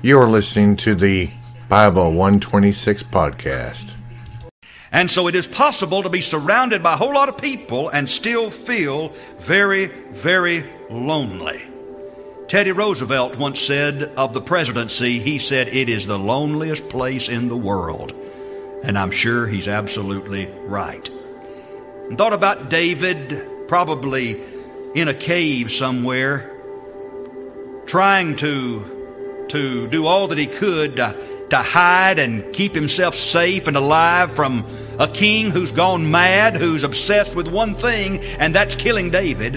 You are listening to the Bible 126 podcast. And so it is possible to be surrounded by a whole lot of people and still feel very, very lonely. Teddy Roosevelt once said of the presidency, he said, It is the loneliest place in the world. And I'm sure he's absolutely right. And thought about David, probably in a cave somewhere, trying to to do all that he could to, to hide and keep himself safe and alive from a king who's gone mad, who's obsessed with one thing, and that's killing David.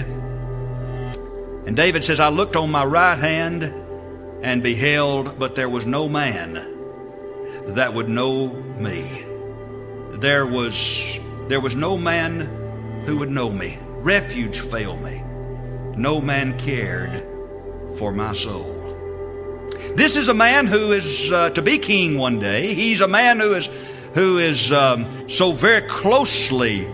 And David says, I looked on my right hand and beheld, but there was no man that would know me. There was, there was no man who would know me. Refuge failed me. No man cared for my soul. This is a man who is uh, to be king one day. He's a man who is who is um, so very closely,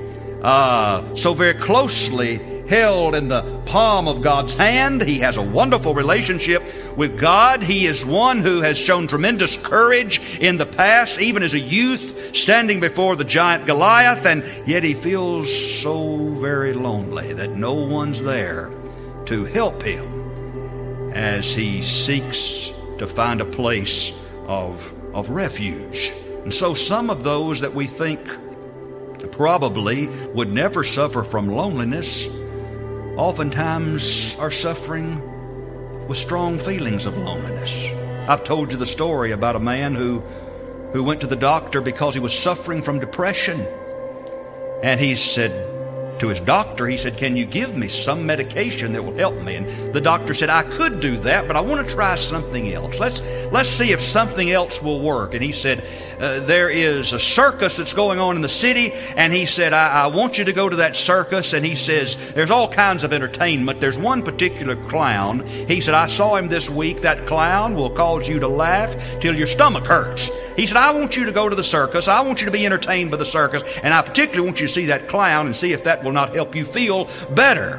uh, so very closely held in the palm of God's hand. He has a wonderful relationship with God. He is one who has shown tremendous courage in the past, even as a youth, standing before the giant Goliath, and yet he feels so very lonely that no one's there to help him as he seeks to find a place of, of refuge. And so some of those that we think probably would never suffer from loneliness oftentimes are suffering with strong feelings of loneliness. I've told you the story about a man who, who went to the doctor because he was suffering from depression. And he said, to his doctor, he said, Can you give me some medication that will help me? And the doctor said, I could do that, but I want to try something else. Let's, let's see if something else will work. And he said, uh, There is a circus that's going on in the city. And he said, I, I want you to go to that circus. And he says, There's all kinds of entertainment. There's one particular clown. He said, I saw him this week. That clown will cause you to laugh till your stomach hurts. He said, I want you to go to the circus. I want you to be entertained by the circus. And I particularly want you to see that clown and see if that will not help you feel better.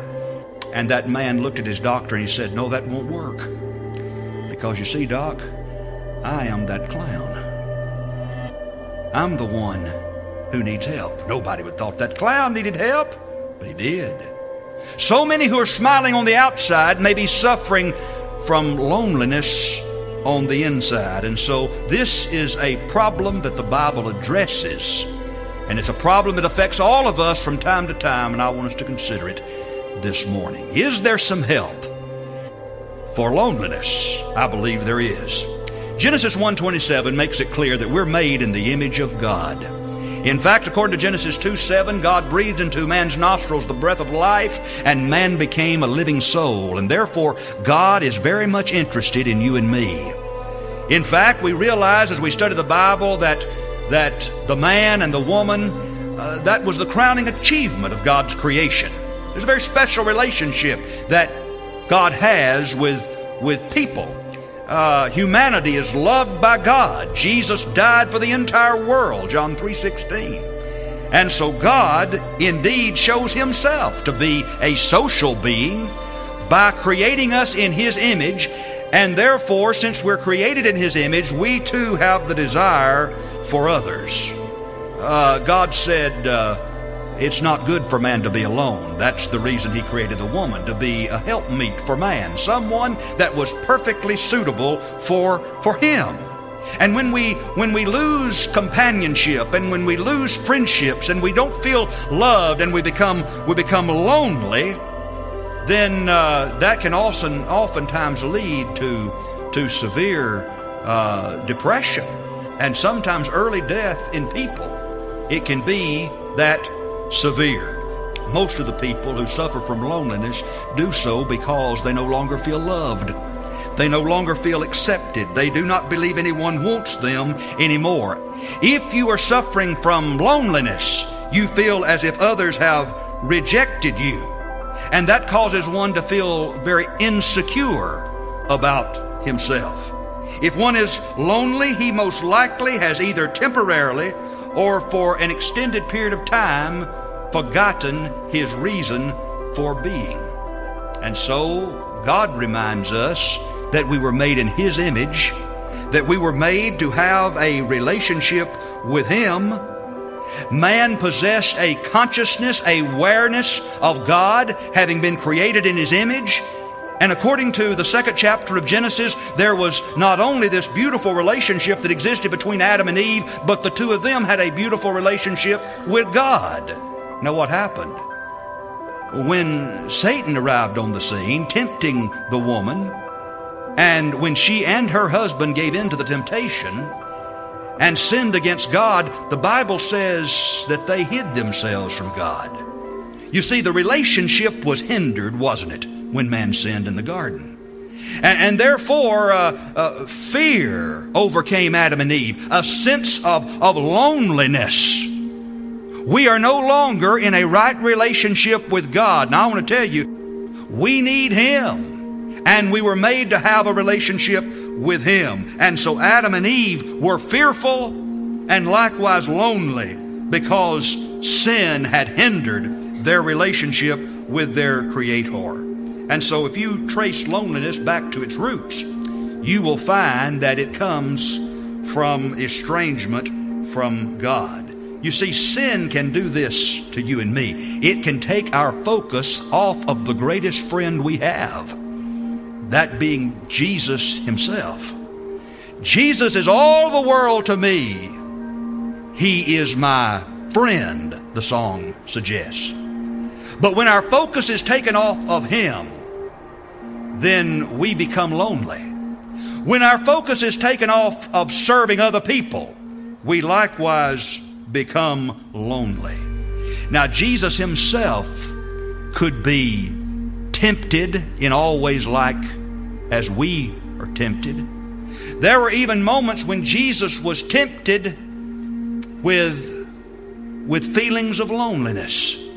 And that man looked at his doctor and he said, No, that won't work. Because you see, Doc, I am that clown. I'm the one who needs help. Nobody would thought that clown needed help, but he did. So many who are smiling on the outside may be suffering from loneliness on the inside. And so this is a problem that the Bible addresses. And it's a problem that affects all of us from time to time, and I want us to consider it this morning. Is there some help for loneliness? I believe there is. Genesis 1:27 makes it clear that we're made in the image of God. In fact, according to Genesis 2 7, God breathed into man's nostrils the breath of life, and man became a living soul. And therefore, God is very much interested in you and me. In fact, we realize as we study the Bible that, that the man and the woman, uh, that was the crowning achievement of God's creation. There's a very special relationship that God has with, with people. Uh, humanity is loved by God. Jesus died for the entire world, John 3:16. And so God indeed shows himself to be a social being by creating us in his image, and therefore since we're created in his image, we too have the desire for others. Uh, God said, uh, it's not good for man to be alone. That's the reason he created the woman, to be a helpmeet for man, someone that was perfectly suitable for, for him. And when we when we lose companionship and when we lose friendships and we don't feel loved and we become we become lonely, then uh, that can often oftentimes lead to to severe uh, depression and sometimes early death in people. It can be that severe. Most of the people who suffer from loneliness do so because they no longer feel loved. They no longer feel accepted. They do not believe anyone wants them anymore. If you are suffering from loneliness, you feel as if others have rejected you. And that causes one to feel very insecure about himself. If one is lonely, he most likely has either temporarily or for an extended period of time forgotten his reason for being. And so God reminds us that we were made in his image that we were made to have a relationship with Him. Man possessed a consciousness, a awareness of God, having been created in His image. And according to the second chapter of Genesis, there was not only this beautiful relationship that existed between Adam and Eve, but the two of them had a beautiful relationship with God. Now, what happened? When Satan arrived on the scene, tempting the woman, and when she and her husband gave in to the temptation and sinned against God, the Bible says that they hid themselves from God. You see, the relationship was hindered, wasn't it? when man sinned in the garden. And, and therefore, uh, uh, fear overcame Adam and Eve, a sense of, of loneliness. We are no longer in a right relationship with God. Now, I want to tell you, we need Him. And we were made to have a relationship with Him. And so Adam and Eve were fearful and likewise lonely because sin had hindered their relationship with their Creator. And so, if you trace loneliness back to its roots, you will find that it comes from estrangement from God. You see, sin can do this to you and me. It can take our focus off of the greatest friend we have, that being Jesus Himself. Jesus is all the world to me. He is my friend, the song suggests. But when our focus is taken off of Him, then we become lonely. When our focus is taken off of serving other people, we likewise become lonely. Now, Jesus himself could be tempted in all ways like as we are tempted. There were even moments when Jesus was tempted with, with feelings of loneliness.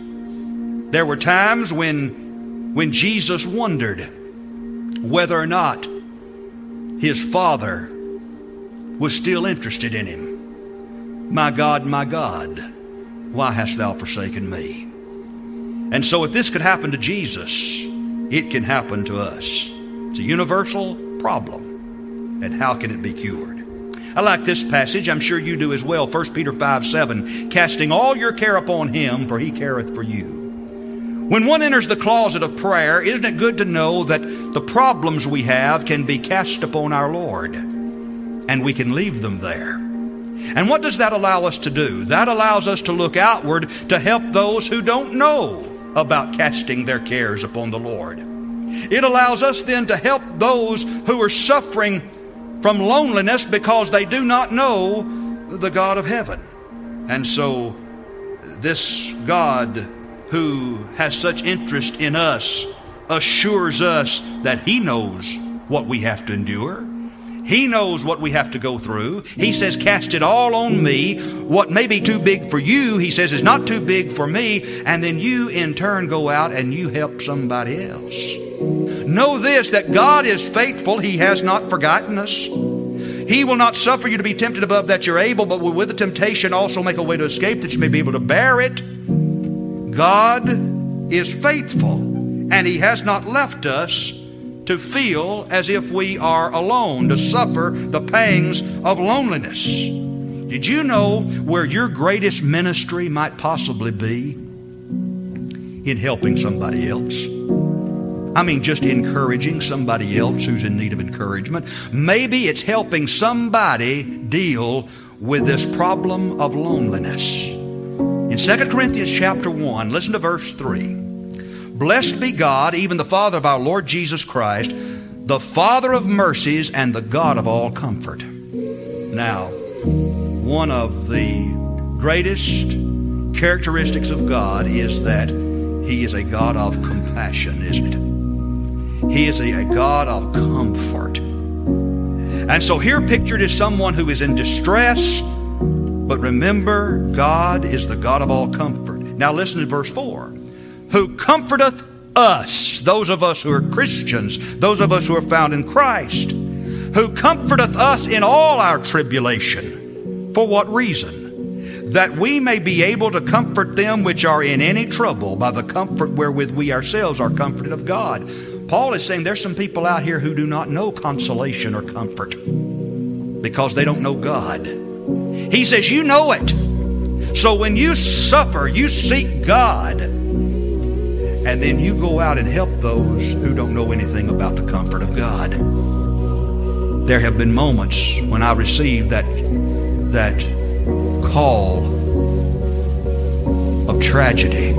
There were times when, when Jesus wondered, whether or not his father was still interested in him. My God, my God, why hast thou forsaken me? And so, if this could happen to Jesus, it can happen to us. It's a universal problem. And how can it be cured? I like this passage. I'm sure you do as well. 1 Peter 5 7. Casting all your care upon him, for he careth for you. When one enters the closet of prayer, isn't it good to know that the problems we have can be cast upon our Lord and we can leave them there? And what does that allow us to do? That allows us to look outward to help those who don't know about casting their cares upon the Lord. It allows us then to help those who are suffering from loneliness because they do not know the God of heaven. And so, this God who has such interest in us assures us that He knows what we have to endure. He knows what we have to go through. He says, Cast it all on me. What may be too big for you, He says, is not too big for me. And then you, in turn, go out and you help somebody else. Know this that God is faithful. He has not forgotten us. He will not suffer you to be tempted above that you're able, but will with the temptation also make a way to escape that you may be able to bear it. God is faithful, and He has not left us to feel as if we are alone, to suffer the pangs of loneliness. Did you know where your greatest ministry might possibly be? In helping somebody else. I mean, just encouraging somebody else who's in need of encouragement. Maybe it's helping somebody deal with this problem of loneliness. In 2 Corinthians chapter 1, listen to verse 3. Blessed be God, even the Father of our Lord Jesus Christ, the Father of mercies and the God of all comfort. Now, one of the greatest characteristics of God is that He is a God of compassion, isn't it? He is a, God of comfort. And so here pictured is someone who is in distress, but remember, God is the God of all comfort. Now listen to verse 4 Who comforteth us, those of us who are Christians, those of us who are found in Christ, who comforteth us in all our tribulation. For what reason? That we may be able to comfort them which are in any trouble by the comfort wherewith we ourselves are comforted of God. Paul is saying there's some people out here who do not know consolation or comfort. because they don't know God. He says, You know it. So when you suffer, you seek God. And then you go out and help those who don't know anything about the comfort of God. There have been moments when I received that, that call of tragedy.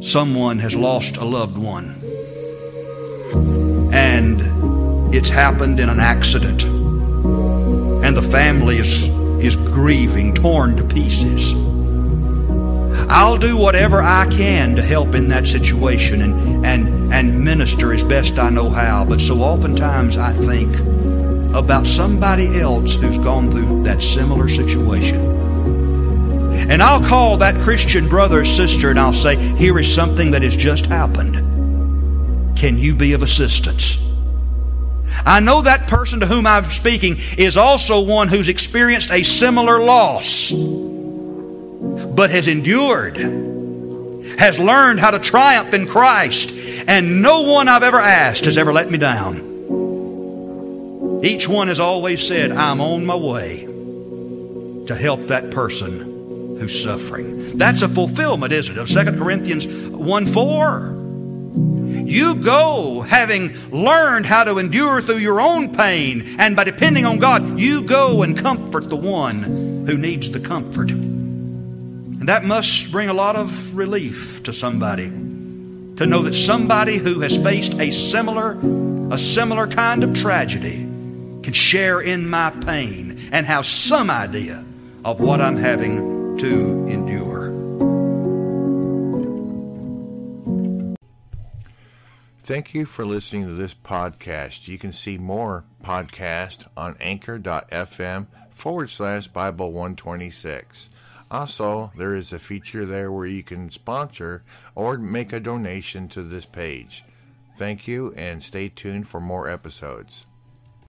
Someone has lost a loved one. And it's happened in an accident. And the family is, is grieving, torn to pieces. I'll do whatever I can to help in that situation and, and, and minister as best I know how. But so oftentimes I think about somebody else who's gone through that similar situation. And I'll call that Christian brother or sister and I'll say, Here is something that has just happened. Can you be of assistance? I know that person to whom I'm speaking is also one who's experienced a similar loss, but has endured, has learned how to triumph in Christ, and no one I've ever asked has ever let me down. Each one has always said, I'm on my way to help that person who's suffering. That's a fulfillment, isn't it, of 2 Corinthians 1 4. You go having learned how to endure through your own pain, and by depending on God, you go and comfort the one who needs the comfort. And that must bring a lot of relief to somebody to know that somebody who has faced a similar a similar kind of tragedy can share in my pain and have some idea of what I'm having to endure. Thank you for listening to this podcast. You can see more podcast on anchor.fm forward slash Bible 126. Also, there is a feature there where you can sponsor or make a donation to this page. Thank you and stay tuned for more episodes.